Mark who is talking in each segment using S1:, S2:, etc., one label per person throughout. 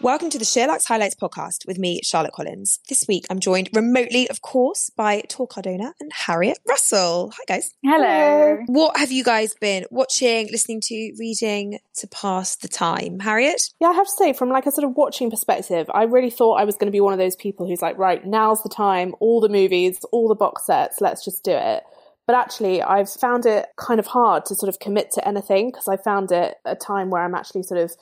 S1: Welcome to the Sheerluxe Highlights podcast with me, Charlotte Collins. This week I'm joined remotely, of course, by Tor Cardona and Harriet Russell. Hi, guys.
S2: Hello.
S1: What have you guys been watching, listening to, reading to pass the time? Harriet?
S2: Yeah, I have to say, from like a sort of watching perspective, I really thought I was going to be one of those people who's like, right, now's the time, all the movies, all the box sets, let's just do it. But actually, I've found it kind of hard to sort of commit to anything because I found it a time where I'm actually sort of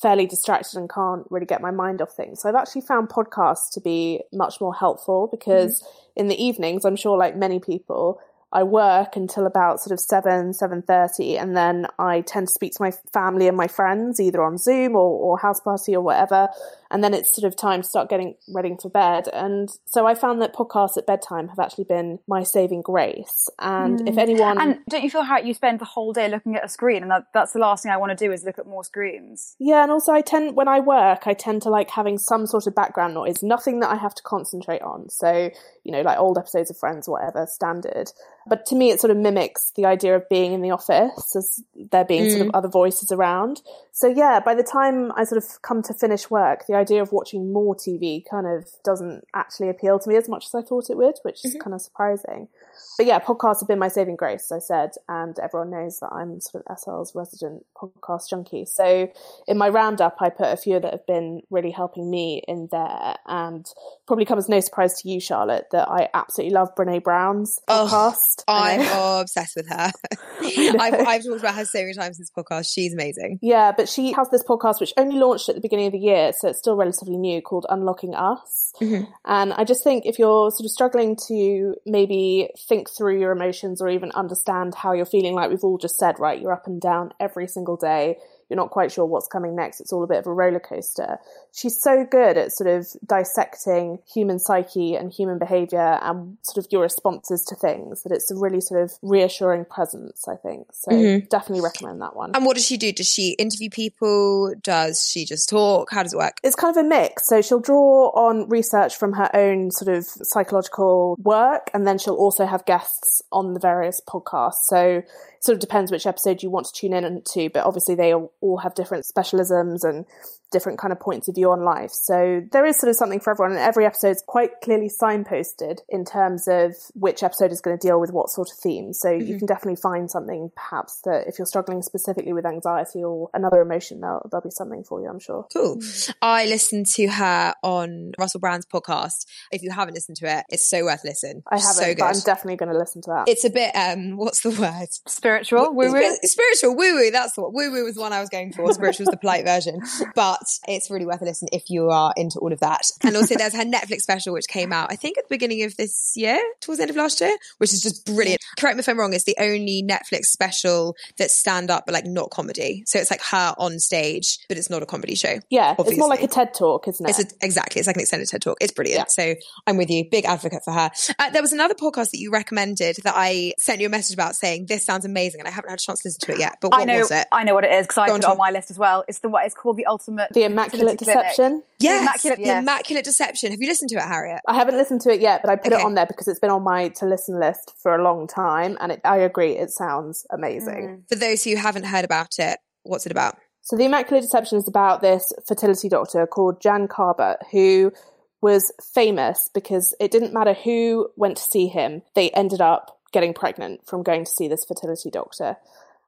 S2: fairly distracted and can't really get my mind off things. So I've actually found podcasts to be much more helpful because mm-hmm. in the evenings, I'm sure like many people, I work until about sort of seven, seven thirty, and then I tend to speak to my family and my friends either on Zoom or, or house party or whatever. And then it's sort of time to start getting ready for bed. And so I found that podcasts at bedtime have actually been my saving grace. And if mm. anyone,
S3: And don't you feel how you spend the whole day looking at a screen, and that, that's the last thing I want to do is look at more screens.
S2: Yeah, and also I tend when I work, I tend to like having some sort of background noise, nothing that I have to concentrate on. So, you know, like old episodes of Friends or whatever, standard. But to me it sort of mimics the idea of being in the office as there being sort of mm. other voices around. So yeah, by the time I sort of come to finish work, the idea of watching more TV kind of doesn't actually appeal to me as much as I thought it would, which is mm-hmm. kind of surprising. But yeah, podcasts have been my saving grace, as I said, and everyone knows that I'm sort of SL's resident podcast junkie. So in my roundup, I put a few that have been really helping me in there, and probably comes as no surprise to you, Charlotte, that I absolutely love Brene Brown's
S1: Oh,
S2: podcast. I
S1: I'm obsessed with her. I've, I've talked about her so many times in this podcast. She's amazing.
S2: Yeah, but she has this podcast which only launched at the beginning of the year, so it's still relatively new, called Unlocking Us. Mm-hmm. And I just think if you're sort of struggling to maybe think through your emotions or even understand how you're feeling, like we've all just said, right, you're up and down every single day. You're not quite sure what's coming next. It's all a bit of a roller coaster. She's so good at sort of dissecting human psyche and human behavior and sort of your responses to things that it's a really sort of reassuring presence, I think. So mm-hmm. definitely recommend that one.
S1: And what does she do? Does she interview people? Does she just talk? How does it work?
S2: it's kind of a mix. So she'll draw on research from her own sort of psychological work, and then she'll also have guests on the various podcasts. So it sort of depends which episode you want to tune in into, but obviously they all all have different specialisms and different kind of points of view on life. So there is sort of something for everyone, and every episode is quite clearly signposted in terms of which episode is going to deal with what sort of theme. So you can definitely find something, perhaps that if you're struggling specifically with anxiety or another emotion, there'll, there'll be something for you, I'm sure.
S1: Cool. I listened to her on Russell Brand's podcast. If you haven't listened to it, it's so worth listen.
S2: I haven't,
S1: So good.
S2: but I'm definitely going to listen to that.
S1: it's a bit um what's the word
S3: Spiritual, woo woo.
S1: Spiritual woo woo that's what woo woo was the one i was going for spiritual was the polite version but it's really worth a listen if you are into all of that and also there's her netflix special which came out i think at the beginning of this year towards the end of last year which is just brilliant correct me if i'm wrong it's the only netflix special that's stand up but like not comedy so it's like her on stage but it's not a comedy show
S2: yeah, it's more like a. TED talk, isn't it?
S1: It's a, exactly. It's like an extended TED talk. It's brilliant. So I'm with you. Big advocate for her. Uh, there was another podcast that you recommended that I sent you a message about saying this sounds amazing, and I haven't had a chance to listen to it yet. But what
S3: I know,
S1: was it?
S3: I know what it is because I put it on my list as well. It's the what it's called the ultimate
S2: the Immaculate
S3: fertility.
S2: Deception.
S1: yes,
S3: Immaculate-
S1: the. Immaculate Deception. Have you listened to it, Harriet?
S2: I haven't listened to it yet, but I put
S1: Okay.
S2: it on there because it's been on my to listen list for a long time, and it, I agree, it sounds amazing.
S1: For those who haven't heard about it, what's it about?
S2: So the Immaculate Deception is about this fertility doctor called Jan Karbaat who was famous because it didn't matter who went to see him, they ended up getting pregnant from going to see this fertility doctor.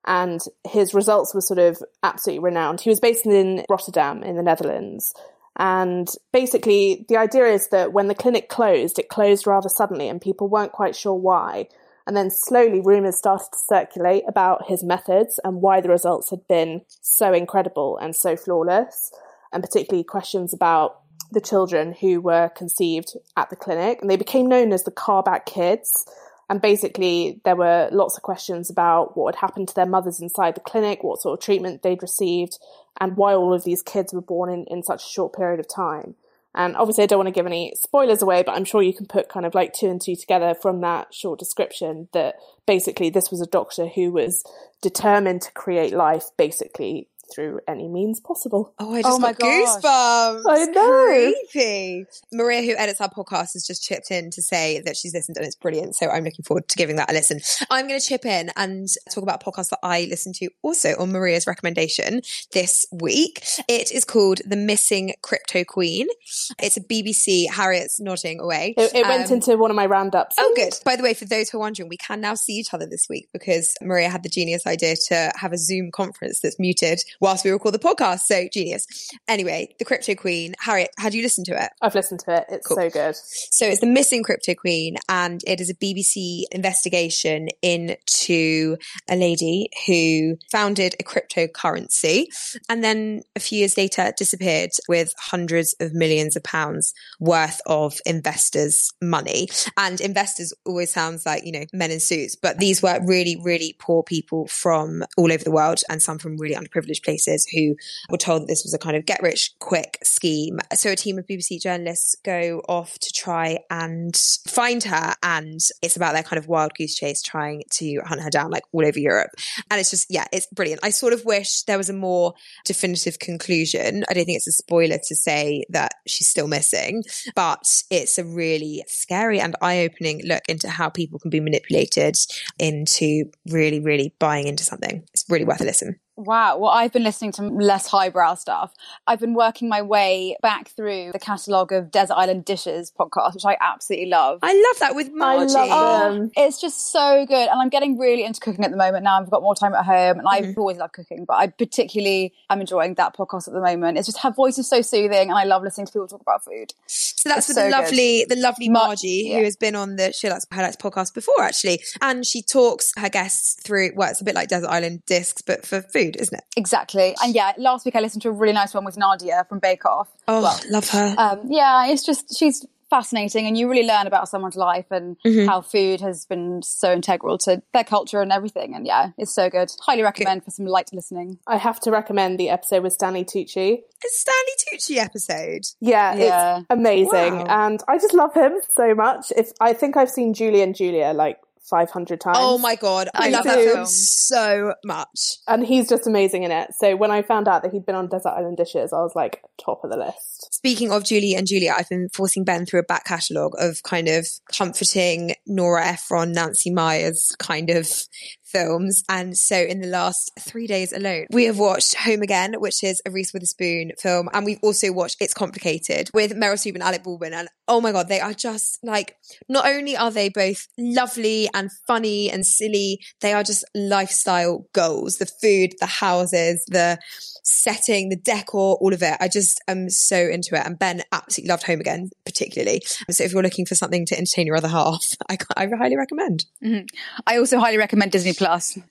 S2: And his results were sort of absolutely renowned. He was based in Rotterdam in the Netherlands. And basically, the idea is that when the clinic closed, it closed rather suddenly and people weren't quite sure why. And then slowly rumours started to circulate about his methods and why the results had been so incredible and so flawless. And particularly questions about the children who were conceived at the clinic, and they became known as the Karbaat Kids. And basically, there were lots of questions about what had happened to their mothers inside the clinic, what sort of treatment they'd received, and why all of these kids were born in, in such a short period of time. And obviously, I don't want to give any spoilers away, but I'm sure you can put kind of like two and two together from that short description that basically this was a doctor who was determined to create life basically through any means possible.
S1: Oh, I just
S3: Oh my
S1: got
S3: gosh.
S1: goosebumps.
S2: I know.
S1: Creepy. Maria, who edits our podcast, has just chipped in to say that she's listened and it's brilliant. So I'm looking forward to giving that a listen. I'm going to chip in and talk about a podcast that I listened to also on Maria's recommendation this week. It is called The Missing Crypto Queen. It's a BBC. Harriet's nodding away.
S2: It, it went
S1: Um,
S2: into one of my roundups.
S1: Oh, good. By the way, for those who are wondering, we can now see each other this week because Maria had the genius idea to have a Zoom conference that's muted whilst we record the podcast. So genius. Anyway, the Crypto Queen. Harriet, had you listened to it?
S2: I've listened to it. It's
S1: Cool.
S2: so good.
S1: So it's the missing crypto queen, and it is a BBC investigation into a lady who founded a cryptocurrency and then a few years later disappeared with hundreds of millions of pounds worth of investors' money. And investors always sounds like, you know, men in suits, but these were really, really poor people from all over the world and some from really underprivileged places who were told that this was a kind of get rich quick scheme. So a team of BBC journalists go off to try and find her and it's about their kind of wild goose chase trying to hunt her down like all over Europe. And it's just, yeah, it's brilliant. I sort of wish there was a more definitive conclusion. I don't think it's a spoiler to say that she's still missing, but it's a really scary and eye opening look into how people can be manipulated into really, really buying into something. It's really worth a listen.
S3: Wow. Well, I've been listening to less highbrow stuff. I've been working my way back through the catalogue of Desert Island Dishes podcast, which I absolutely love.
S1: I love that with Margie.
S2: love
S3: Oh, it's just so good. And I'm getting really into cooking at the moment now. I've got more time at home and
S1: Mm-hmm.
S3: I've always loved cooking, but I particularly am enjoying that podcast at the moment. It's just her voice is so soothing and I love listening to people talk about food.
S1: So that's with
S3: so
S1: the
S3: good.
S1: lovely, the lovely
S3: Mar-
S1: Margie,
S3: yeah.
S1: who has been on the Sheerluxe Highlights podcast before, actually. And she talks her guests through, well, it's a bit like Desert Island Discs, but for food, isn't it?
S3: Exactly. And yeah, last week I listened to a really nice one with Nadia from Bake Off.
S1: Oh, love her.
S3: Um, yeah, it's just she's fascinating, and you really learn about someone's life and
S1: Mm-hmm.
S3: how food has been so integral to their culture and everything. And yeah, it's so good. Highly recommend for some light listening.
S2: I have to recommend the episode with Stanley Tucci.
S1: a Stanley Tucci episode.
S2: Yeah,
S3: Yeah.
S2: it's amazing,
S1: Wow.
S2: and I just love him so much. If I think I've seen Julie and Julia like five hundred oh times.
S1: Oh my God. I love that film so much.
S2: and he's just amazing in it. So when I found out that he'd been on Desert Island Dishes, I was like top of the list.
S1: Speaking of Julie and Julia, I've been forcing Ben through a back catalogue of kind of comforting Nora Ephron, Nancy Meyers kind of films. And so in the last three days alone, we have watched Home Again, which is a Reese Witherspoon film. And we've also watched It's Complicated with Meryl Streep and Alec Baldwin. And oh my God, they are just like, not only are they both lovely and funny and silly, they are just lifestyle goals. The food, the houses, the setting, the decor, all of it. I just am so into it. And Ben absolutely loved Home Again, particularly. So if you're looking for something to entertain your other half, I, I highly recommend. Mm-hmm.
S3: I also highly recommend Disney Plus.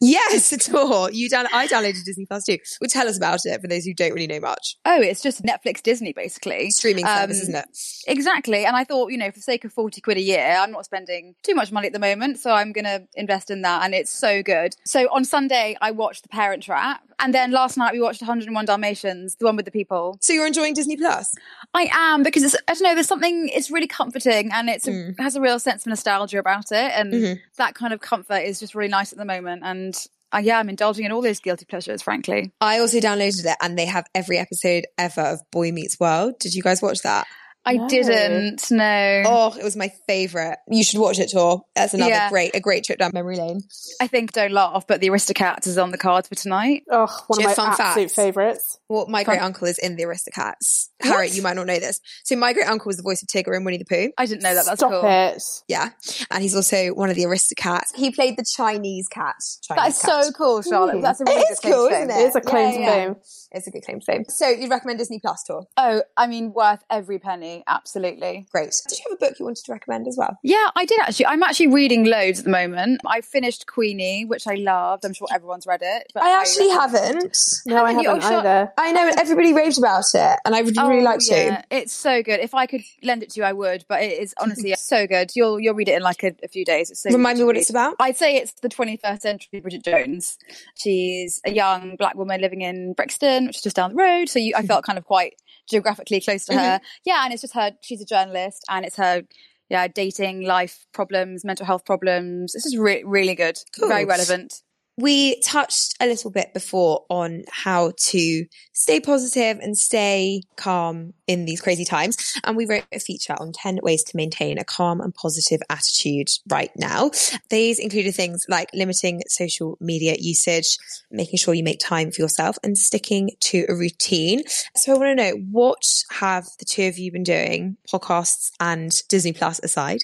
S1: Yes, at all. You down? I downloaded Disney Plus too. Well, tell us about it for those who don't really know much.
S3: Oh, it's just Netflix Disney basically.
S1: Streaming
S3: Um,
S1: service, isn't it?
S3: Exactly. And I thought, you know, for the sake of 40 quid a year, I'm not spending too much money at the moment. So I'm going to invest in that. And it's so good. So on Sunday, I watched The Parent Trap. And then last night, we watched 101 Dalmatians, the one with the people.
S1: So you're enjoying Disney Plus?
S3: I am because it's, I don't know, there's something, it's really comforting and it's a,
S1: Mm.
S3: has a real sense of nostalgia about it. And
S1: Mm-hmm.
S3: that kind of comfort is just really nice at the moment. And uh, yeah, I'm indulging in all those guilty pleasures, frankly.
S1: I also downloaded it, and they have every episode ever of Boy Meets World. Did you guys watch that?
S3: I
S2: No.
S3: didn't know.
S1: Oh, it was my favorite. You should watch it, Tor. That's another
S3: Yeah.
S1: great, a great trip down memory lane.
S3: I think don't laugh, but the Aristocats is on the cards for tonight.
S2: Oh, one
S1: Do you
S2: of my absolute
S1: facts?
S2: favourites.
S1: Well, my great uncle is in the Aristocats. Harriet, you might not know this. So my great uncle was the voice of Tigger in Winnie the Pooh.
S3: I didn't know that. That's
S2: Stop
S3: cool.
S2: it.
S1: Yeah. And he's also one of the Aristocats. He played the Chinese cat.
S3: That
S1: Chinese
S3: is
S1: cat.
S3: so cool, Charlotte. That's a really
S1: It
S3: good
S1: is
S3: claim
S1: cool,
S3: to
S1: isn't it?
S2: It is a claim
S1: Yeah,
S2: to
S1: yeah.
S2: fame.
S1: It's a good claim to fame. So you'd recommend Disney Plus Tor?
S3: Oh, I mean, worth every penny. Journey. Absolutely.
S1: Great. Did you have a book you wanted to recommend as well?
S3: Yeah, I did actually. I'm actually reading loads at the moment. I finished Queenie, which I loved. I'm sure everyone's read it. but
S1: I actually
S3: recommend-
S1: haven't.
S2: No, I
S3: Haven't you?
S2: Oh, haven't
S3: Oh, sure.
S2: either.
S1: I know, and everybody raved about it, and I would oh, really
S3: Oh,
S1: like to.
S3: yeah. It's so good. If I could lend it to you, I would. But it is honestly so good. You'll you'll read it in like a, a few days. It's so
S1: Remind me what
S3: read.
S1: it's about.
S3: I'd say it's the 21st century Bridget Jones. She's a young black woman living in Brixton, which is just down the road. So you, I hmm. felt kind of quite geographically close to her. Mm-hmm. Yeah, and it's just her. She's a journalist, and it's her. Yeah, dating, life problems, mental health problems. This is re- really good, very relevant.
S1: We touched a little bit before on how to stay positive and stay calm in these crazy times. And we wrote a feature on 10 ways to maintain a calm and positive attitude right now. These included things like limiting social media usage, making sure you make time for yourself and sticking to a routine. So I want to know what have the two of you been doing, podcasts and Disney Plus aside,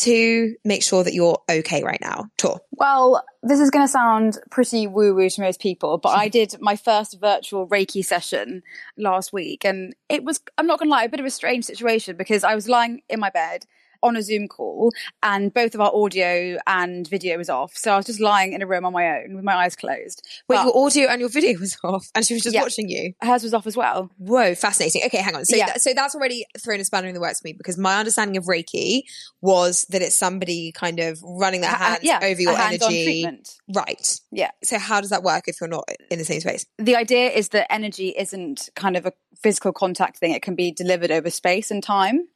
S1: to make sure that you're okay right now? Tor.
S3: Well, this is going to sound pretty woo woo to most people, but I did my first virtual Reiki session last week. And it was, I'm not to lie, a bit of a strange situation because I was lying in my bed on a Zoom call and both of our audio and video was off. So I was just lying in a room on my own with my eyes closed.
S1: Wait,
S3: But
S1: your audio and your video was off, and she was just
S3: Yeah.
S1: watching you.
S3: hers was off as well.
S1: Whoa, fascinating. Okay, hang on. So,
S3: Yeah.
S1: that, so that's already thrown a spanner in the works for me because my understanding of Reiki was that it's somebody kind of running their hands
S3: yeah,
S1: over your
S3: a
S1: energy.
S3: treatment.
S1: Right.
S3: Yeah.
S1: So how does that work if you're not in the same space?
S3: the idea is that energy isn't kind of a physical contact thing. It can be delivered over space and time.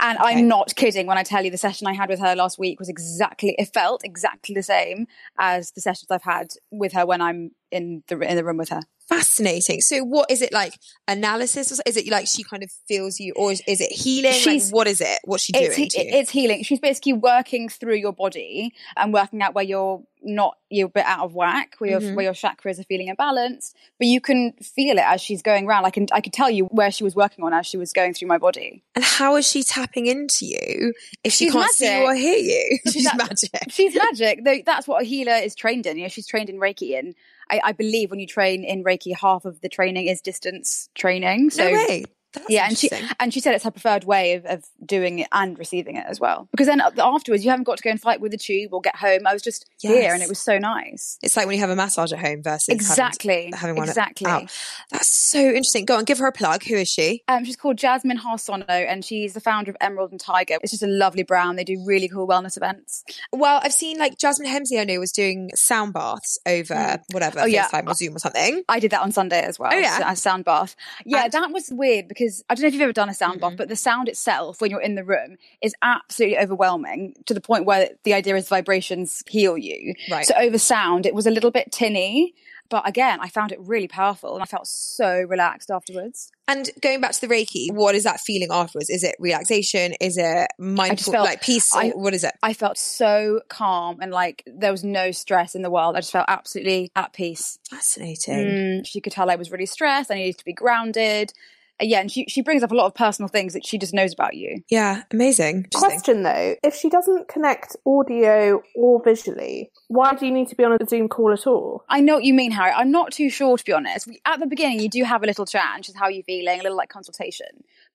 S3: And
S1: Okay.
S3: I'm not kidding when I tell you the session I had with her last week was exactly, it felt exactly the same as the sessions I've had with her when I'm in the in the room with her.
S1: Fascinating. So what is it like analysis? Is it like she kind of feels you or is, is it healing? Like, what is it? What's she
S3: It's,
S1: doing
S3: he-
S1: you?
S3: it's healing. She's basically working through your body and working out where you're not you're a bit out of whack, where your
S1: Mhm.
S3: where your chakras are feeling imbalanced. But you can feel it as she's going around. I can I could tell you where she was working on as she was going through my body.
S1: and how is she tapping into you if she
S3: She's
S1: can't see you
S3: magic.
S1: or hear you? She's
S3: That-
S1: magic.
S3: She's magic. Though that's what a healer is trained in. You know, she's trained in Reiki, and I, I believe when you train in Reiki, half of the training is distance training. So
S1: no way. That's
S3: yeah, and she and she said it's her preferred way of, of doing it and receiving it as well. Because then uh, afterwards, you haven't got to go and fight with the tube or get home. I was just here, and it was so nice.
S1: It's like when you have a massage at home versus
S3: Exactly,
S1: having, one
S3: exactly.
S1: out. That's so interesting. Go on, give her a plug. Who is she?
S3: Um, she's called Jasmine Harsono, and she's the founder of Emerald and Tiger. It's just a lovely brand. They do really cool wellness events.
S1: Well, I've seen like Jasmine Hemsley. I know was doing sound baths over hmm. whatever
S3: Oh, yeah.
S1: Or Zoom or something.
S3: I did that on Sunday as well.
S1: Oh, yeah?
S3: a uh, sound bath. Yeah,
S1: And-
S3: that was weird because I don't know if you've ever done a sound
S1: Mm-hmm.
S3: bath, but the sound itself when you're in the room is absolutely overwhelming to the point where the idea is vibrations heal you.
S1: Right.
S3: So over sound, it was a little bit tinny. But again, I found it really powerful and I felt so relaxed afterwards.
S1: And going back to the Reiki, what is that feeling afterwards? Is it relaxation? Is it mindful,
S3: felt-
S1: like peace?
S3: I-
S1: what is it?
S3: I felt so calm and like there was no stress in the world. I just felt absolutely at peace.
S1: Fascinating.
S3: Mm, she could tell I was really stressed. I needed to be grounded. Yeah, and she, she brings up a lot of personal things that she just knows about you.
S1: Yeah, amazing.
S2: Question though, if she doesn't connect audio or visually, why do you need to be on a Zoom call at all?
S3: I know what you mean, Harry. I'm not too sure, to be honest. We, at the beginning, you do have a little chat, and she's how are you feeling, a little like consultation,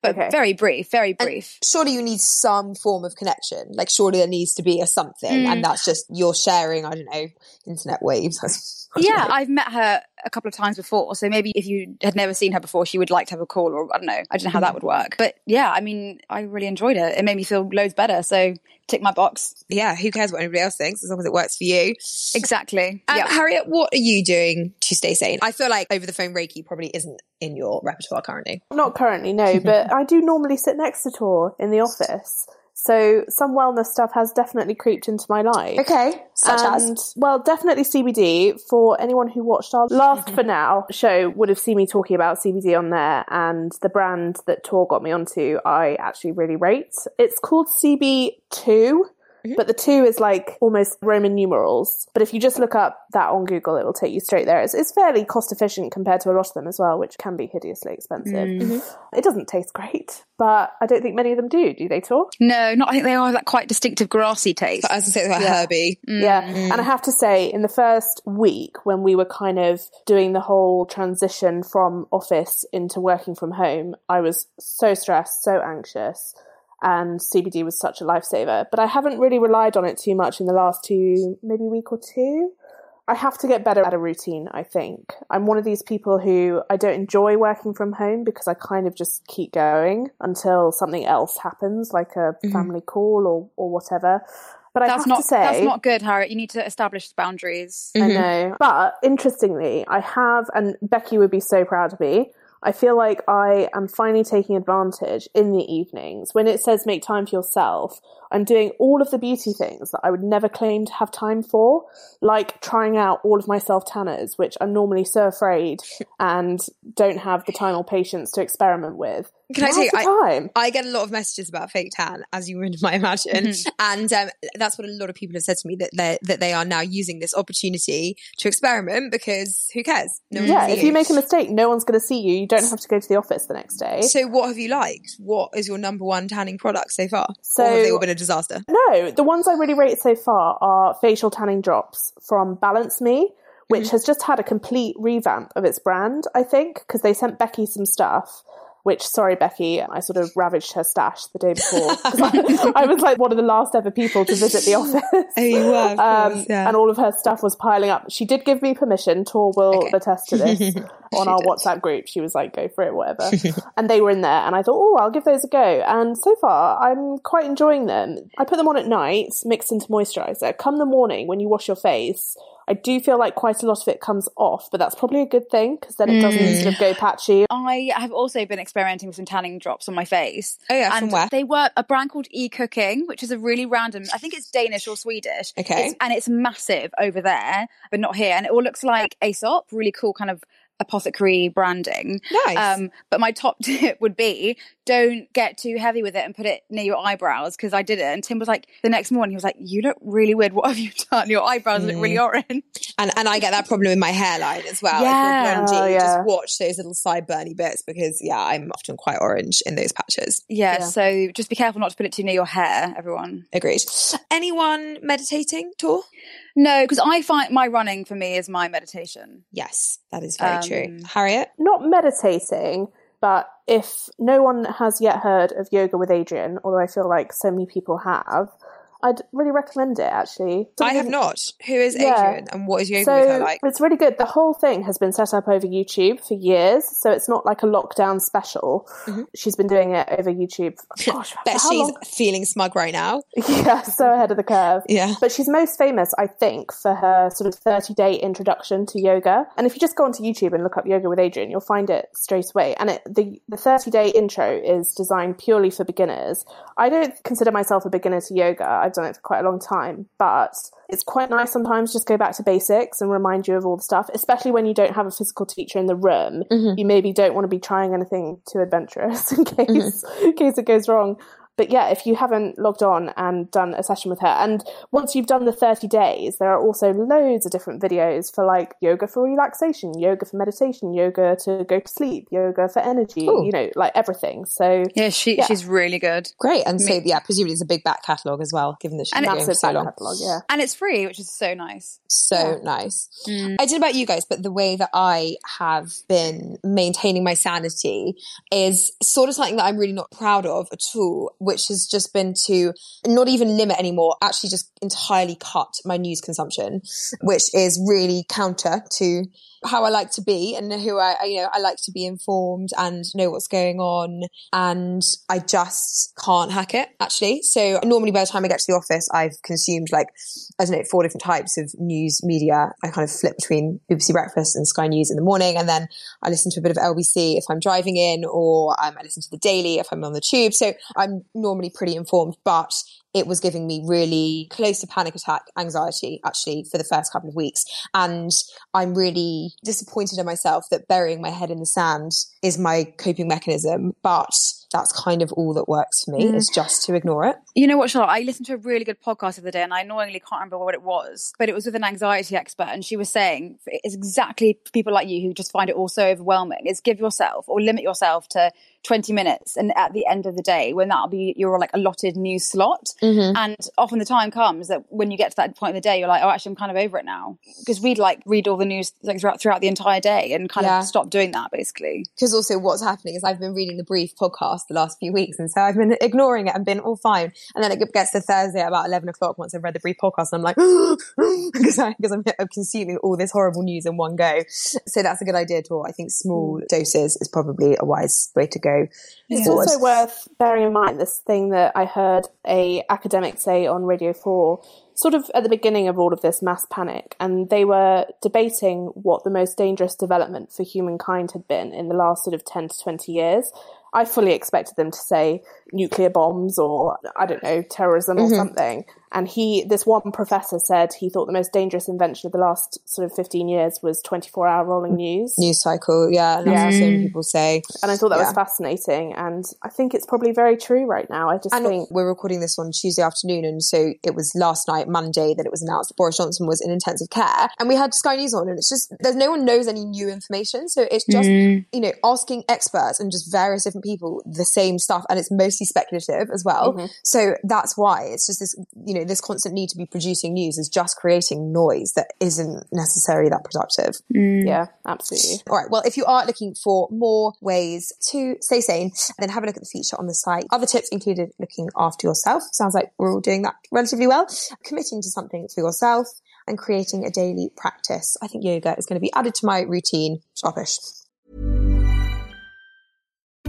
S3: but
S2: Okay.
S3: very brief, very
S1: And
S3: brief.
S1: surely you need some form of connection. Like surely there needs to be a something,
S3: Mm.
S1: and that's just you're sharing. I don't know, internet waves. I don't
S3: yeah,
S1: know.
S3: I've met her a couple of times before, so maybe if you had never seen her before, she would like to have a call, or I don't know. I don't know how that would work, but yeah, I mean, I really enjoyed it. It made me feel loads better. So tick my box.
S1: yeah. Who cares what anybody else thinks as long as it works for you?
S3: Exactly.
S1: Um,
S3: yeah.
S1: Harriet, what are you doing to stay sane? I feel like over the phone Reiki probably isn't in your repertoire currently.
S2: Not currently, no, but I do normally sit next to Tor in the office. So some wellness stuff has definitely creeped into my life.
S1: Okay, such
S2: and,
S1: as
S2: well, definitely CBD. For anyone who watched our last mm-hmm. for now show, would have seen me talking about CBD on there, and the brand that Tor got me onto, I actually really rate. It's called CB2, but the two is like almost Roman numerals. But if you just look up that on Google, it will take you straight there. It's, it's fairly cost efficient compared to a lot of them as well, which can be hideously expensive. Mm-hmm. Mm-hmm. It doesn't taste great, but I don't think many of them do. Do they, Tor?
S3: No, not. I think they are that quite distinctive grassy taste.
S1: But as I say, they're herby. Mm.
S2: Yeah. Mm. And I have to say, in the first week when we were kind of doing the whole transition from office into working from home, I was so stressed, so anxious. And CBD was such a lifesaver. But I haven't really relied on it too much in the last two, maybe week or two. I have to get better at a routine, I think. I'm one of these people who I don't enjoy working from home because I kind of just keep going until something else happens, like a mm-hmm. family call or, or whatever. But I
S3: that's
S2: have
S3: not
S2: to say,
S3: that's not good, Harriet. You need to establish boundaries.
S2: I mm-hmm. know. But interestingly, I have, and Becky would be so proud of me. I feel like I am finally taking advantage in the evenings when it says make time for yourself. I'm doing all of the beauty things that I would never claim to have time for, like trying out all of my self tanners, which I'm normally so afraid and don't have the time or patience to experiment with.
S1: Can I
S2: Now's
S1: say,
S2: the
S1: I,
S2: time?
S1: I get a lot of messages about fake tan, as you might imagine, and um, that's what a lot of people have said to me that they that they are now using this opportunity to experiment because who cares? No one
S2: yeah, if you make a mistake, no one's going to see you. You don't have to go to the office the next day.
S1: So, what have you liked? What is your number one tanning product so far?
S2: So-
S1: or have they all been a disaster?
S2: No, the ones I really rate so far are facial tanning drops from Balance Me, which mm. has just had a complete revamp of its brand, I think, because they sent Becky some stuff. Which, sorry, Becky, I sort of ravaged her stash the day before. I, I was like one of the last ever people to visit the office.
S1: Oh, you were, of
S2: Um,
S1: course, yeah.
S2: And all of her stuff was piling up. She did give me permission. Tor will
S1: Okay.
S2: attest to this on our WhatsApp group. She was like, go for it, whatever. and they were in there. And I thought, oh, I'll give those a go. And so far, I'm quite enjoying them. I put them on at night, mixed into moisturizer. Come the morning, when you wash your face, I do feel like quite a lot of it comes off, but that's probably a good thing because then it doesn't
S1: Mm.
S2: sort of go patchy.
S3: I have also been experimenting with some tanning drops on my face.
S1: Oh, yeah, from
S3: and
S1: where?
S3: They were a brand called E Cooking, which is a really random. I think it's Danish or Swedish.
S1: Okay.
S3: It's- and it's massive over there, but not here. And it all looks like Aesop, really cool kind of apothecary branding.
S1: Nice.
S3: Um, but my top tip would be don't get too heavy with it and put it near your eyebrows because I did it. And Tim was like, the next morning, he was like, You look really weird. What have you done? Your eyebrows look
S1: Mm.
S3: really orange.
S1: And and I get that problem in my hairline as well.
S3: Yeah.
S1: If
S2: Oh, yeah.
S1: just watch those little sideburny bits because yeah, I'm often quite orange in those patches.
S3: Yeah,
S2: Yeah.
S3: So just be careful not to put it too near your hair, everyone.
S1: Agreed. Anyone meditating, Tor?
S3: No, because I find my running for me is my meditation.
S1: Yes, that is very
S3: Um,
S1: true. Harriet?
S2: Not meditating, but if no one has yet heard of Yoga with Adriene, although I feel like so many people have, I'd really recommend it actually.
S1: I have not. Who is
S2: Yeah.
S1: Adriene and what is yoga
S2: So
S1: with her like?
S2: it's really good. The whole thing has been set up over YouTube for years, so it's not like a lockdown special. Mm-hmm. She's been doing it over YouTube. Gosh,
S1: Bet she's
S2: long?
S1: feeling smug right now.
S2: yeah, so ahead of the curve.
S1: Yeah.
S2: But she's most famous, I think, for her sort of 30 day introduction to yoga. And if you just go onto YouTube and look up yoga with Adriene, you'll find it straight away. And it, the, the 30 day intro is designed purely for beginners. I don't consider myself a beginner to yoga. I've done it for quite a long time, but it's quite nice sometimes just go back to basics and remind you of all the stuff, especially when you don't have a physical teacher in the room. Mm-hmm. You maybe don't want to be trying anything too adventurous in case, mm-hmm. in case it goes wrong. But yeah, if you haven't logged on and done a session with her, and once you've done the 30 days, there are also loads of different videos for like yoga for relaxation, yoga for meditation, yoga to go to sleep, yoga for energy,
S1: Cool.
S2: you know, like everything. So
S3: Yeah, she
S2: Yeah.
S3: she's really good.
S1: Great. And so yeah, presumably it's a big back catalogue as well, given that she's
S3: And
S1: been
S3: it's-
S1: doing it
S2: massive
S1: so long.
S2: catalogue, yeah.
S3: And it's free, which is so nice.
S1: So nice. Mm. I don't know about you guys, but the way that I have been maintaining my sanity is sort of something that I'm really not proud of at all, which has just been to not even limit anymore, actually just entirely cut my news consumption, which is really counter to how I like to be and who I, you know, I like to be informed and know what's going on. And I just can't hack it actually. So normally by the time I get to the office, I've consumed like, I don't know, four different types of news media. I kind of flip between BBC Breakfast and Sky News in the morning. And then I listen to a bit of LBC if I'm driving in or um, I listen to the Daily if I'm on the tube. So I'm normally pretty informed, but it was giving me really close to panic attack anxiety actually for the first couple of weeks. And I'm really disappointed in myself that burying my head in the sand is my coping mechanism. But that's kind of all that works for me
S3: Mm.
S1: is just to ignore it.
S3: You know what, Charlotte? I listened to a really good podcast the other day and I annoyingly can't remember what it was, but it was with an anxiety expert. And she was saying it's exactly people like you who just find it all so overwhelming is give yourself or limit yourself to 20 minutes. And at the end of the day, when that'll be your like allotted news slot.
S1: Mm-hmm.
S3: And often the time comes that when you get to that point in the day, you're like, oh, actually, I'm kind of over it now. Because we'd like read all the news like throughout, throughout the entire day and kind
S1: Yeah.
S3: of stop doing that basically.
S1: Because also what's happening is I've been reading the brief podcast the last few weeks, and so I've been ignoring it and been all fine. And then it gets to Thursday at about eleven o'clock once I've read the brief podcast, and I'm like, because I'm, I'm consuming all this horrible news in one go. So that's a good idea, Tor. I think small doses is probably a wise way to go.
S2: It's also worth bearing in mind this thing that I heard a academic say on Radio 4, sort of at the beginning of all of this mass panic, and they were debating what the most dangerous development for humankind had been in the last sort of 10 to 20 years. I fully expected them to say nuclear bombs or, I don't know, terrorism or something. And he, this one professor said he thought the most dangerous invention of the last sort of 15 years was 24 hour rolling news.
S1: News cycle, yeah, and that's
S2: Yeah.
S1: what so people say.
S2: And I thought that
S1: Yeah.
S2: was fascinating. And I think it's probably very true right now. I just
S1: And
S2: think.
S1: we're recording this on Tuesday afternoon, and so it was last night, Monday, that it was announced that Boris Johnson was in intensive care, and we had Sky News on, and it's just there's no one knows any new information, so it's just hmm. you know asking experts and just various different people the same stuff, and it's mostly speculative as well. Mm-hmm. So that's why it's just this you know this constant need to be producing news is just creating noise that isn't necessarily that productive. Mm.
S2: Yeah, absolutely.
S1: All right. Well, if you are looking for more ways to stay sane, then have a look at the feature on the site. Other tips included looking after yourself. Sounds like we're all doing that relatively well. Committing to something for yourself and creating a daily practice. I think yoga is going to be added to my routine. Sharpish.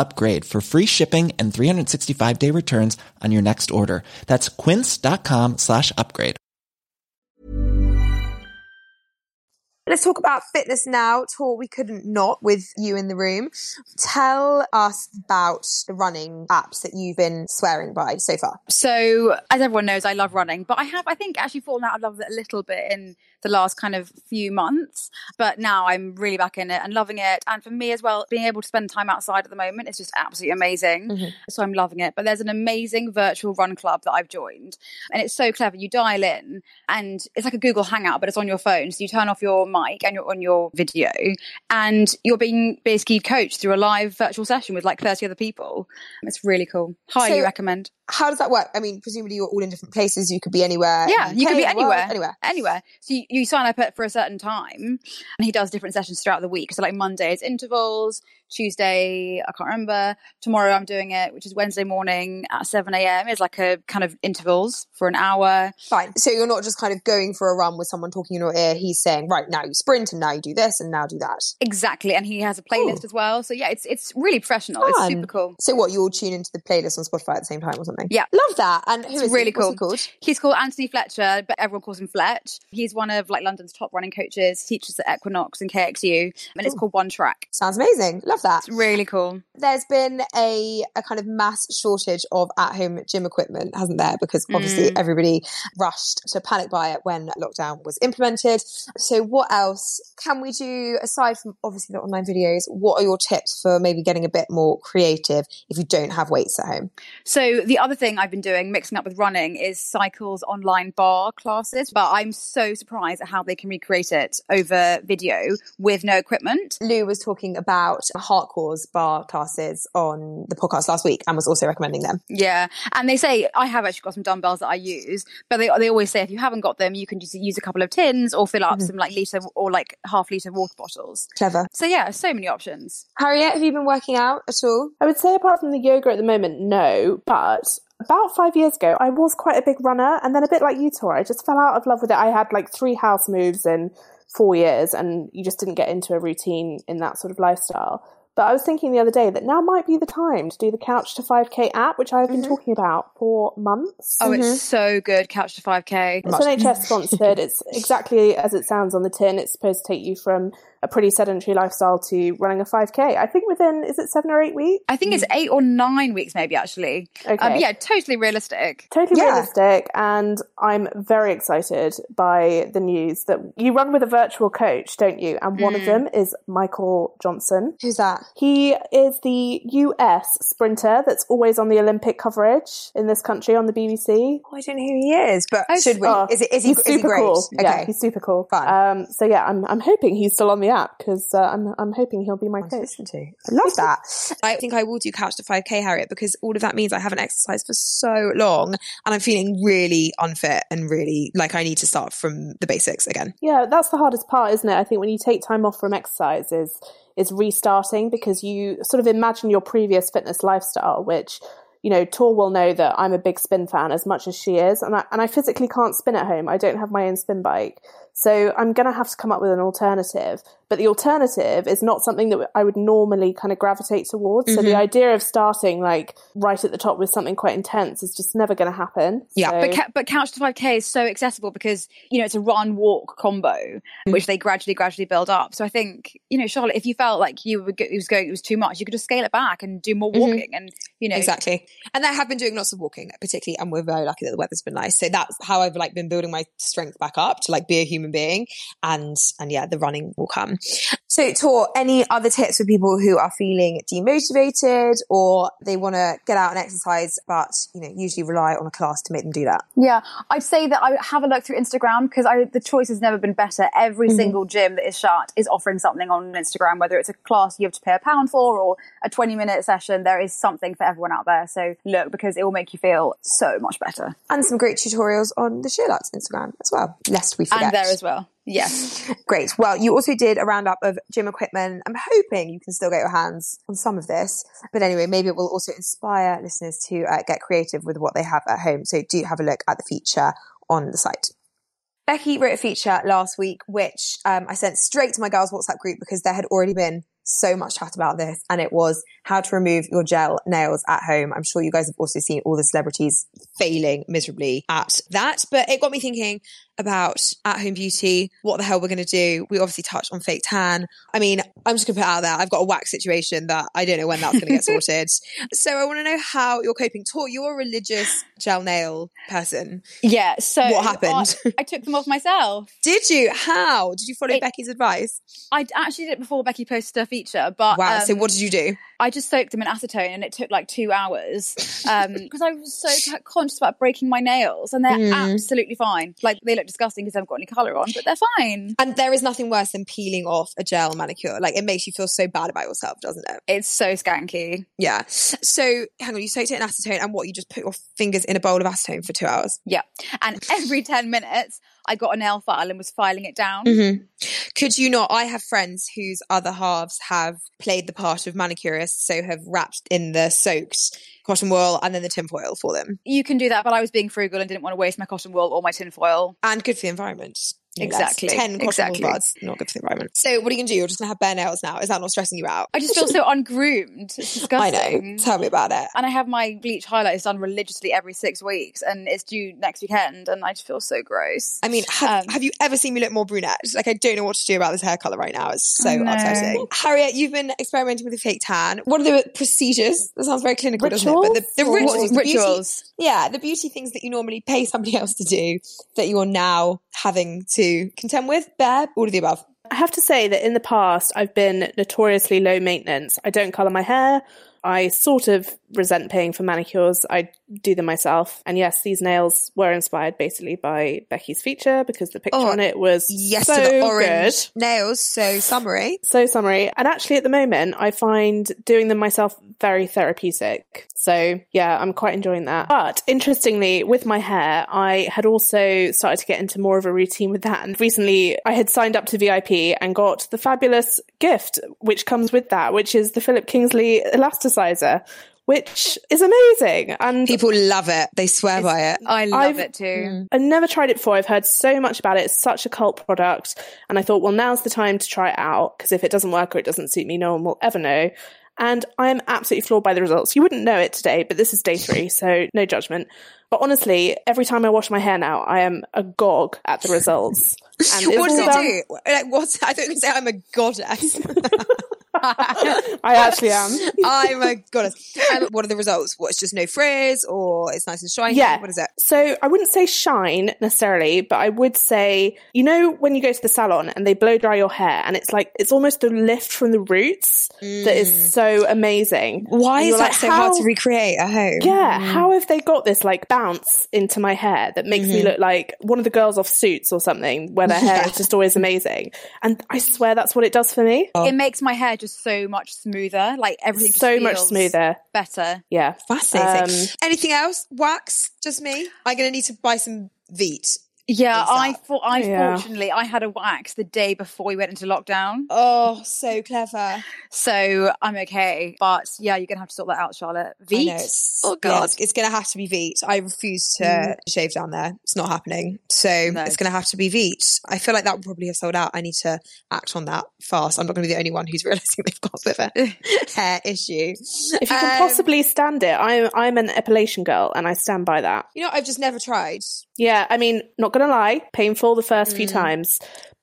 S4: upgrade for free shipping and 365 day returns on your next order. That's quince.com slash upgrade.
S1: Let's talk about fitness now. Tor, we couldn't not with you in the room. Tell us about the running apps that you've been swearing by so far.
S3: So, as everyone knows, I love running, but I have, I think, actually fallen out of love with it a little bit in the last kind of few months. But now I'm really back in it and loving it. And for me as well, being able to spend time outside at the moment is just absolutely amazing. Mm-hmm. So I'm loving it. But there's an amazing virtual run club that I've joined, and it's so clever. You dial in, and it's like a Google Hangout, but it's on your phone. So you turn off your mic and you're on your video, and you're being basically coached through a live virtual session with like 30 other people. It's really cool. Highly
S1: So-
S3: recommend.
S1: How does that work? I mean, presumably you're all in different places. You could be anywhere.
S3: Yeah,
S1: the
S3: you could be
S1: the world,
S3: anywhere,
S1: anywhere.
S3: anywhere. So you, you sign up for a certain time, and he does different sessions throughout the week. So like Monday is intervals, Tuesday I can't remember. Tomorrow I'm doing it, which is Wednesday morning at seven a.m. It's like a kind of intervals for an hour.
S1: Fine. So you're not just kind of going for a run with someone talking in your ear. He's saying, right now you sprint and now you do this and now do that.
S3: Exactly, and he has a playlist
S1: Ooh.
S3: as well. So yeah, it's it's really professional. It's super cool.
S1: So what? You all tune into the playlist on Spotify at the same time or something?
S3: Yeah.
S1: Love that. And who
S3: It's
S1: is
S3: really
S1: he?
S3: Cool.
S1: he called?
S3: He's called Anthony Fletcher, but everyone calls him Fletch. He's one of like London's top running coaches, teaches at Equinox and KXU, and it's called One Track.
S1: Sounds amazing. Love that.
S3: It's really cool.
S1: There's been a, a kind of mass shortage of at home gym equipment, hasn't there? Because obviously mm. everybody rushed to panic buy it when lockdown was implemented. So, what else can we do aside from obviously the online videos? What are your tips for maybe getting a bit more creative if you don't have weights at home?
S3: So the other thing I've been doing, mixing up with running, is Psycle's online barre classes. But I'm so surprised surprised at how they can recreate it over video with no equipment.
S1: Lou was talking about hardcores barre classes on the podcast last week and was also recommending them.
S3: Yeah, and they say I have actually got some dumbbells that I use, but they they always say if you haven't got them, you can just use a couple of tins or fill up
S1: Mm-hmm.
S3: some like liter or like half liter water bottles.
S1: Clever.
S3: So yeah, so many options.
S1: Harriet, have you been working out at all?
S2: I would say apart from the yoga at the moment, no. But about five years ago, I was quite a big runner, and then a bit like you, Tora, I just fell out of love with it. I had like three house moves in four years, and you just didn't get into a routine in that sort of lifestyle. But I was thinking the other day that now might be the time to do the Couch to 5K app, which I've been mm-hmm. talking about for months.
S3: Oh, it's mm-hmm. so good. Couch to 5K.
S2: It's NHS sponsored. It's exactly as it sounds on the tin. It's supposed to take you from a pretty sedentary lifestyle to running a 5K. I think within, is it seven or eight weeks?
S3: I think it's eight or nine weeks, maybe actually.
S2: Okay.
S3: Um, yeah, totally realistic.
S2: Totally
S1: Yeah.
S2: realistic, and I'm very excited by the news that you run with a virtual coach, don't you? And one of them is Michael Johnson.
S1: Who's that?
S2: He is the US sprinter that's always on the Olympic coverage in this country on the BBC.
S1: Oh, I don't know who he is, but should we?
S2: Oh,
S1: is, it, is he,
S2: he's
S1: is he
S2: super
S1: great?
S2: cool.
S1: Okay.
S2: Yeah, he's super cool.
S1: Fun.
S2: Um, so yeah, I'm I'm hoping he's still on the app because uh, I'm I'm hoping he'll be my
S1: to
S2: coach.
S1: to. I love that. I think I will do couch to 5k, Harriet, because all of that means I haven't exercised for so long and I'm feeling really unfit and really like I need to start from the basics again.
S2: Yeah, that's the hardest part, isn't it? I think when you take time off from exercise is is restarting because you sort of imagine your previous fitness lifestyle, which you know, Tor will know that I'm a big spin fan as much as she is, and I and I physically can't spin at home. I don't have my own spin bike, so I'm going to have to come up with an alternative. But the alternative is not something that I would normally kind of gravitate towards. So the mm-hmm. idea of starting like right at the top with something quite intense is just never going to happen.
S1: Yeah,
S2: So-
S3: But, ca- but Couch to 5K is so accessible because, you know, it's a run walk combo, mm-hmm. which they gradually, gradually build up. So I think, you know, Charlotte, if you felt like you were, go- it was going, it was too much, you could just scale it back and do more mm-hmm. walking and, you know.
S1: Exactly. And I have been doing lots of walking, particularly, and we're very lucky that the weather's been nice. So that's how I've like been building my strength back up to like be a human being. And, and yeah, the running will come. So Tor, any other tips for people who are feeling demotivated or they want to get out and exercise, but, you know, usually rely on a class to make them do that?
S3: Yeah, I'd say that I have a look through Instagram because I the choice has never been better. Every mm-hmm. single gym that is shut is offering something on Instagram, whether it's a class you have to pay a pound for or a 20 minute session. There is something for everyone out there. So look, because it will make you feel so much better.
S1: And some great tutorials on the Sheerluxe Instagram as well, lest we forget.
S3: And there as well. Yes.
S1: Great. Well, you also did a roundup of gym equipment. I'm hoping you can still get your hands on some of this. But anyway, maybe it will also inspire listeners to uh, get creative with what they have at home. So do have a look at the feature on the site. Becky wrote a feature last week, which um, I sent straight to my girls' WhatsApp group because there had already been so much chat about this. And it was how to remove your gel nails at home. I'm sure you guys have also seen all the celebrities failing miserably at that. But it got me thinking about at home beauty, what the hell we're going to do. We obviously touched on fake tan. I mean, I'm just going to put it out there. I've got a wax situation that I don't know when that's going to get sorted. So I want to know how you're coping. Tor, you're a religious gel nail person.
S3: Yeah. So
S1: What happened?
S3: I, I took them off myself.
S1: Did you? How? Did you follow
S3: It-
S1: Becky's advice?
S3: I actually did it before Becky posted her feature, but
S1: Wow. so
S3: um,
S1: what did you do?
S3: I just soaked them in acetone and it took like two hours because I was so conscious about breaking my nails and they're
S1: Mm.
S3: absolutely fine. Like they look disgusting because they haven't got any colour on, but they're fine.
S1: And there is nothing worse than peeling off a gel manicure. Like it makes you feel so bad about yourself, doesn't it?
S3: It's so skanky.
S1: Yeah. So hang on, you soaked it in acetone and what? You just put your fingers in a bowl of acetone for two hours.
S3: Yeah. And every 10 minutes, I got a nail file and was filing it down.
S1: Mm-hmm. Could you not? I have friends whose other halves have played the part of manicurists, so have wrapped in the soaked cotton wool and then the tinfoil for them.
S3: You can do that, but I was being frugal and didn't want to waste my cotton wool or my tinfoil.
S1: And good for the environment. No less.
S3: Exactly,
S1: Ten cotton
S3: exactly.
S1: wool buds, not good for the environment. So what are you gonna do? You're just gonna have bare nails now. Is that not stressing you out?
S3: I just feel so ungroomed. It's
S1: I know. Tell me about it.
S3: And I have my bleach highlights done religiously every six weeks, and it's due next weekend, and I just feel so gross.
S1: I mean, have,
S3: Um,
S1: have you ever seen me look more brunette? Like, I don't know what to do about this hair color right now. It's so
S3: I
S1: upsetting. Harriet, you've been experimenting with a fake tan. What are the procedures? That sounds very clinical, doesn't it? But the, the
S2: Rituals?
S1: rituals, the beauty-
S3: Rituals.
S1: yeah, the beauty things that you normally pay somebody else to do that you're now having to contend with. Bear, all of the above.
S2: I have to say that in the past, I've been notoriously low maintenance. I don't colour my hair. I sort of resent paying for manicures. I do them myself. And yes, these nails were inspired basically by Becky's feature because the picture
S1: Oh,
S2: on it was
S1: Yes,
S2: so
S1: to the orange
S2: good.
S1: nails. So summary.
S2: So summary. And actually at the moment I find doing them myself very therapeutic. So yeah, I'm quite enjoying that. But interestingly, with my hair, I had also started to get into more of a routine with that. And recently I had signed up to VIP and got the fabulous gift which comes with that, which is the Philip Kingsley elasticizer. Which is amazing. And
S1: People love it. They swear by it.
S3: I love
S2: I've-
S3: it too. Mm.
S2: I've never tried it before. I've heard so much about it. It's such a cult product. And I thought, well, now's the time to try it out because if it doesn't work or it doesn't suit me, no one will ever know. And I am absolutely floored by the results. You wouldn't know it today, but this is day three, so no judgment. But honestly, every time I wash my hair now, I am agog at the results. And
S1: what does
S2: all
S1: it
S2: done-
S1: do? Like, what? I thought you were say I'm a goddess.
S2: I actually am.
S1: I'm a goddess. Um, what are the results? What, it's just no frizz or it's nice and shiny?
S2: Yeah.
S1: What is it?
S2: So I wouldn't say shine necessarily, but I would say, you know, when you go to the salon and they blow dry your hair and it's like, it's almost the lift from the roots that is mm. so amazing.
S1: Why is
S2: you're
S1: that
S2: like,
S1: so hard to recreate at home?
S2: Yeah, mm. how have they got this like bounce into my hair that makes me mm-hmm. look like one of the girls off Suits or something, where their hair
S1: Yeah.
S2: is just always amazing? And I swear that's what it does for me. Oh.
S3: It makes my hair just so much smoother. Like everything just
S2: So much smoother.
S3: better.
S2: Yeah,
S1: Fascinating.
S2: Um,
S1: Anything else? Wax? Just me? I'm going to need to buy some Veet.
S3: Yeah, I
S1: ASAP.
S3: thought I
S2: Yeah.
S3: fortunately I had a wax the day before we went into lockdown.
S1: Oh, so clever.
S3: So I'm okay. But yeah, you're gonna have to sort that out, Charlotte.
S1: I
S3: Veet.
S1: know, it's-
S3: Oh
S1: yeah,
S3: god.
S1: it's, it's going to have to be Veet. I refuse to shave down there. It's not happening. So
S3: No.
S1: it's going to have to be Veet. I feel like that would probably have sold out. I need to act on that fast. I'm not going to be the only one who's realizing they've got a bit of a hair issue.
S2: if you can
S1: Um,
S2: possibly stand it, I'm I'm an epilation girl, and I stand by that.
S1: You know, I've just never tried.
S2: Yeah, I mean, not gonna lie, painful the first few mm. times,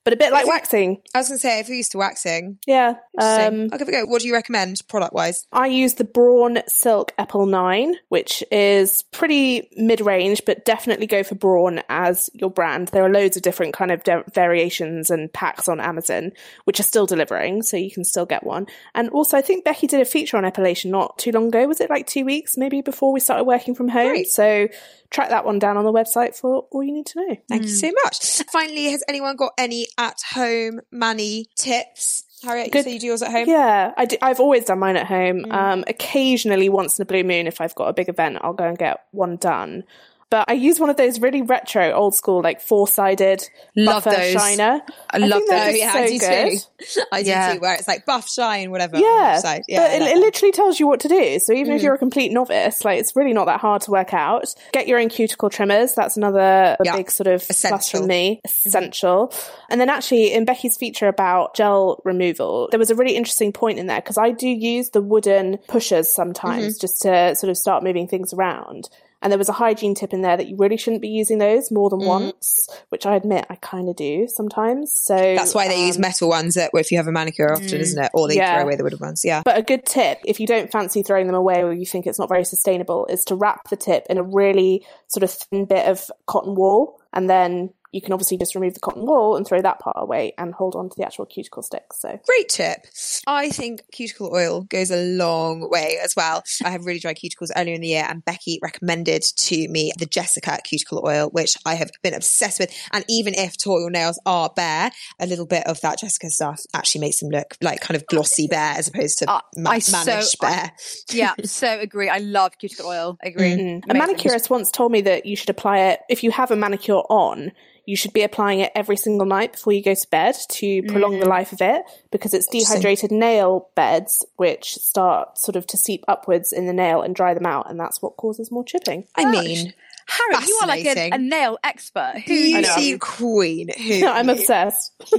S2: but a bit like waxing.
S1: I was going to say, if you're used to waxing,
S2: Yeah. Um,
S1: I'll give it a go. What do you recommend product wise?
S2: I use the Braun Silk-épil 9, which is pretty mid range, but definitely go for Braun as your brand. There are loads of different kind of de- variations and packs on Amazon, which are still delivering, so you can still get one. And also, I think Becky did a feature on epilation not too long ago. Was it like two weeks, maybe before we started working from home?
S1: Great.
S2: So track that one down on the website for all you need to know.
S1: Thank you so much. Finally, has anyone got any at home money tips? Harriet, you
S2: Good.
S1: say you do yours at home?
S2: Yeah, I do, I've always done mine at home.
S1: Mm.
S2: Um, occasionally, once in a blue moon, if I've got a big event, I'll go and get one done. But I use one of those really retro, old school, like four sided
S3: Love
S2: buffer
S3: those.
S2: shiner.
S3: I love
S2: think they're
S3: those.
S1: yeah,
S2: so
S1: I do
S2: good.
S1: too. I do
S3: Yeah.
S1: too, where it's like buff, shine, whatever. on
S2: Yeah, but
S1: I
S2: it, it literally tells you what to do. So even if
S1: Mm.
S2: you're a complete novice, like it's really not that hard to work out. Get your own cuticle trimmers. That's another
S1: Yeah.
S2: big sort of plus
S1: Essential.
S2: from me. Essential. And then actually in Becky's feature about gel removal, there was a really interesting point in there because I do use the wooden pushers sometimes
S1: Mm-hmm.
S2: just to sort of start moving things around. And there was a hygiene tip in there that you really shouldn't be using those more than once, which I admit I kind of do sometimes. So
S1: That's why they use
S2: um,
S1: metal ones that, if you have a manicure often, isn't it? Or they
S2: Yeah.
S1: throw away the wooden ones. Yeah.
S2: But a good tip, if you don't fancy throwing them away or you think it's not very sustainable, is to wrap the tip in a really sort of thin bit of cotton wool. And then you can obviously just remove the cotton wool and throw that part away and hold on to the actual cuticle stick. So
S1: Great tip. I think cuticle oil goes a long way as well. I have really dry cuticles earlier in the year, and Becky recommended to me the Jessica cuticle oil, which I have been obsessed with. And even if toenail nails are bare, a little bit of that Jessica stuff actually makes them look like kind of glossy bare as opposed to
S3: Uh,
S1: ma-
S3: I so-
S1: managed bare.
S3: yeah, so agree. I love cuticle oil. Agree.
S2: a manicurist once told me that you should apply it if you have a manicure on. You should be applying it every single night before you go to bed to prolong the mm. life of it because it's dehydrated nail beds which start sort of to seep upwards in the nail and dry them out, and that's what causes more chipping.
S1: I mean,
S3: Harry, you are like a, a nail expert. Who
S1: beauty queen. Who
S2: I'm obsessed.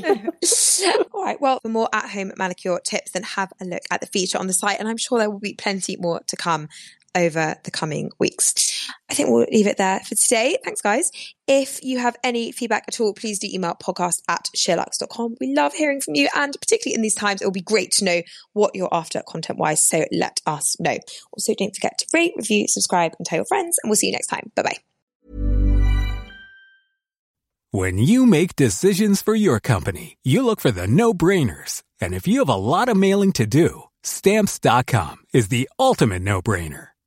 S1: All right. Well, for more at home manicure tips, then have a look at the feature on the site. And I'm sure there will be plenty more to come over the coming weeks. I think we'll leave it there for today. Thanks, guys. If you have any feedback at all, please do email podcast at sheerluxe.com. We love hearing from you. And particularly in these times, it will be great to know what you're after content wise. So let us know. Also, don't forget to rate, review, subscribe, and tell your friends. And we'll see you next time. Bye bye.
S5: When you make decisions for your company, you look for the no brainers. And if you have a lot of mailing to do, Stamps.com is the ultimate no brainer.